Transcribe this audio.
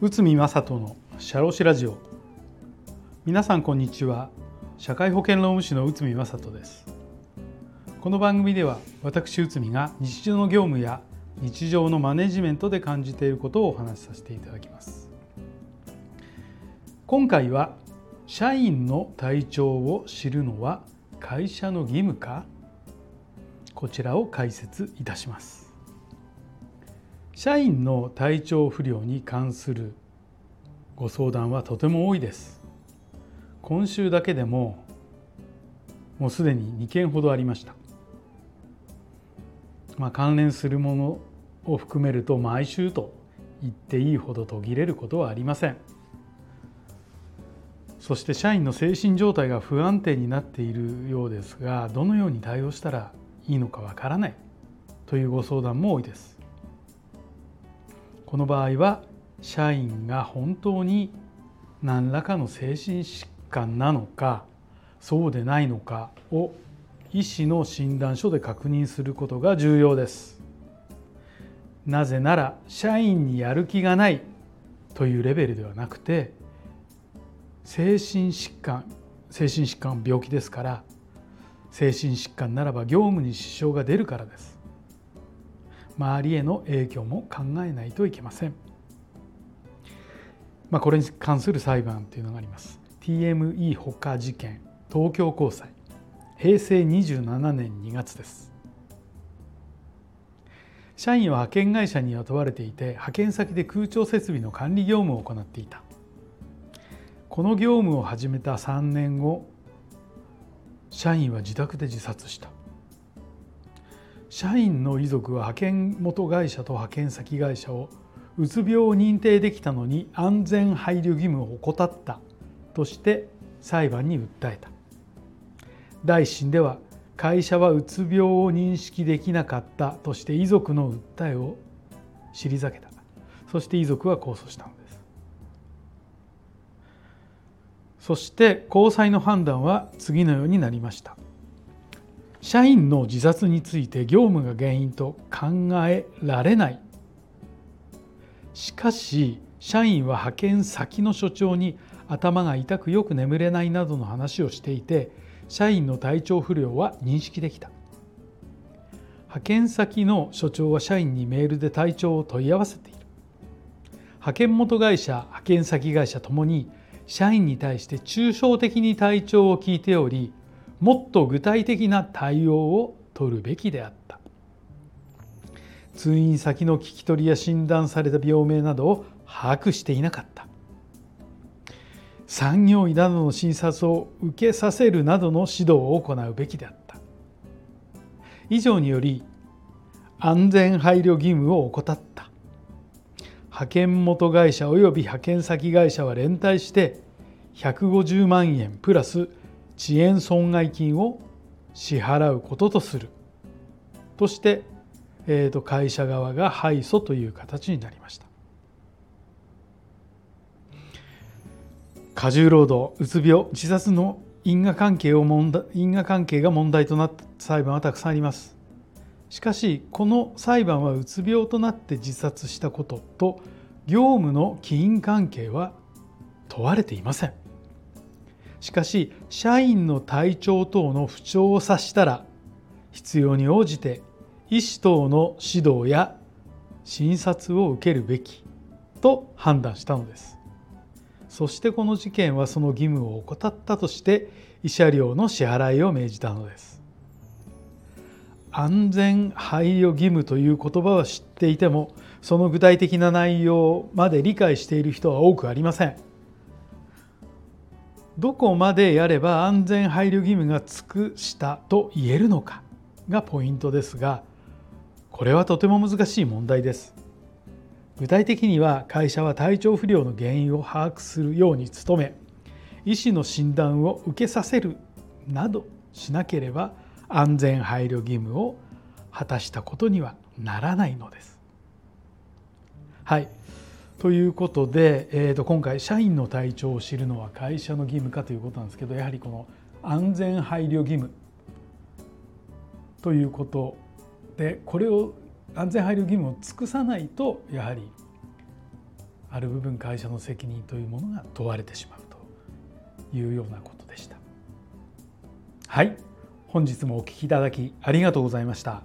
内海正人の社労士ラジオ。皆さんこんにちは。社会保険労務士の内海正人です。この番組では私内海が日常の業務や日常のマネジメントで感じていることをお話しさせていただきます。今回は社員の体調を知るのは会社の義務かこちらを解説いたします。社員の体調不良に関するご相談はとても多いです。今週だけでももうすでに2件ほどありました。まあ、関連するものを含めると毎週と言っていいほど途切れることはありません。そして社員の精神状態が不安定になっているようですがどのように対応したらいいのかわからない。というご相談も多いです。この場合は社員が本当に何らかの精神疾患なのかそうでないのかを医師の診断書で確認することが重要です。なぜなら社員にやる気がないというレベルではなくて精神疾患精神疾患病気ですから精神疾患ならば業務に支障が出るからです。周りへの影響も考えないといけません、まあ、これに関する裁判というのがあります。TME ほか事件東京高裁。平成27年2月です。社員は派遣会社に雇われていて派遣先で空調設備の管理業務を行っていた。この業務を始めた3年後社員は自宅で自殺した。社員の遺族は派遣元会社と派遣先会社をうつ病を認定できたのに安全配慮義務を怠ったとして裁判に訴えた。第一審では会社はうつ病を認識できなかったとして遺族の訴えを退けた。そして遺族は控訴したのです。そして高裁の判断は次のようになりました。社員の自殺について業務が原因と考えられない。しかし社員は派遣先の所長に頭が痛くよく眠れないなどの話をしていて社員の体調不良は認識できた。派遣先の所長は社員にメールで体調を問い合わせている。派遣元会社派遣先会社ともに社員に対して抽象的に体調を聞いておりもっと具体的な対応を取るべきであった。通院先の聞き取りや診断された病名などを把握していなかった。産業医などの診察を受けさせるなどの指導を行うべきであった。以上により安全配慮義務を怠った。派遣元会社及び派遣先会社は連帯して150万円プラス遅延損害金を支払うこととする。として、えー、と会社側が敗訴という形になりました。過重労働うつ病自殺の因果関係を問題因果関係が問題となった裁判はたくさんあります。しかしこの裁判はうつ病となって自殺したことと業務の起因関係は問われていません。しかし社員の体調等の不調を察したら必要に応じて医師等の指導や診察を受けるべきと判断したのです。そしてこの事件はその義務を怠ったとして慰謝料の支払いを命じたのです。安全配慮義務という言葉は知っていてもその具体的な内容まで理解している人は多くありません。どこまでやれば安全配慮義務が尽くしたと言えるのかがポイントですがこれはとても難しい問題です。具体的には会社は体調不良の原因を把握するように努め医師の診断を受けさせるなどしなければ安全配慮義務を果たしたことにはならないのです。はいということで、えー、と今回社員の体調を知るのは会社の義務かということなんですけどやはりこの安全配慮義務ということでこれを安全配慮義務を尽くさないとやはりある部分会社の責任というものが問われてしまうというようなことでした。はい本日もお聴きいただきありがとうございました。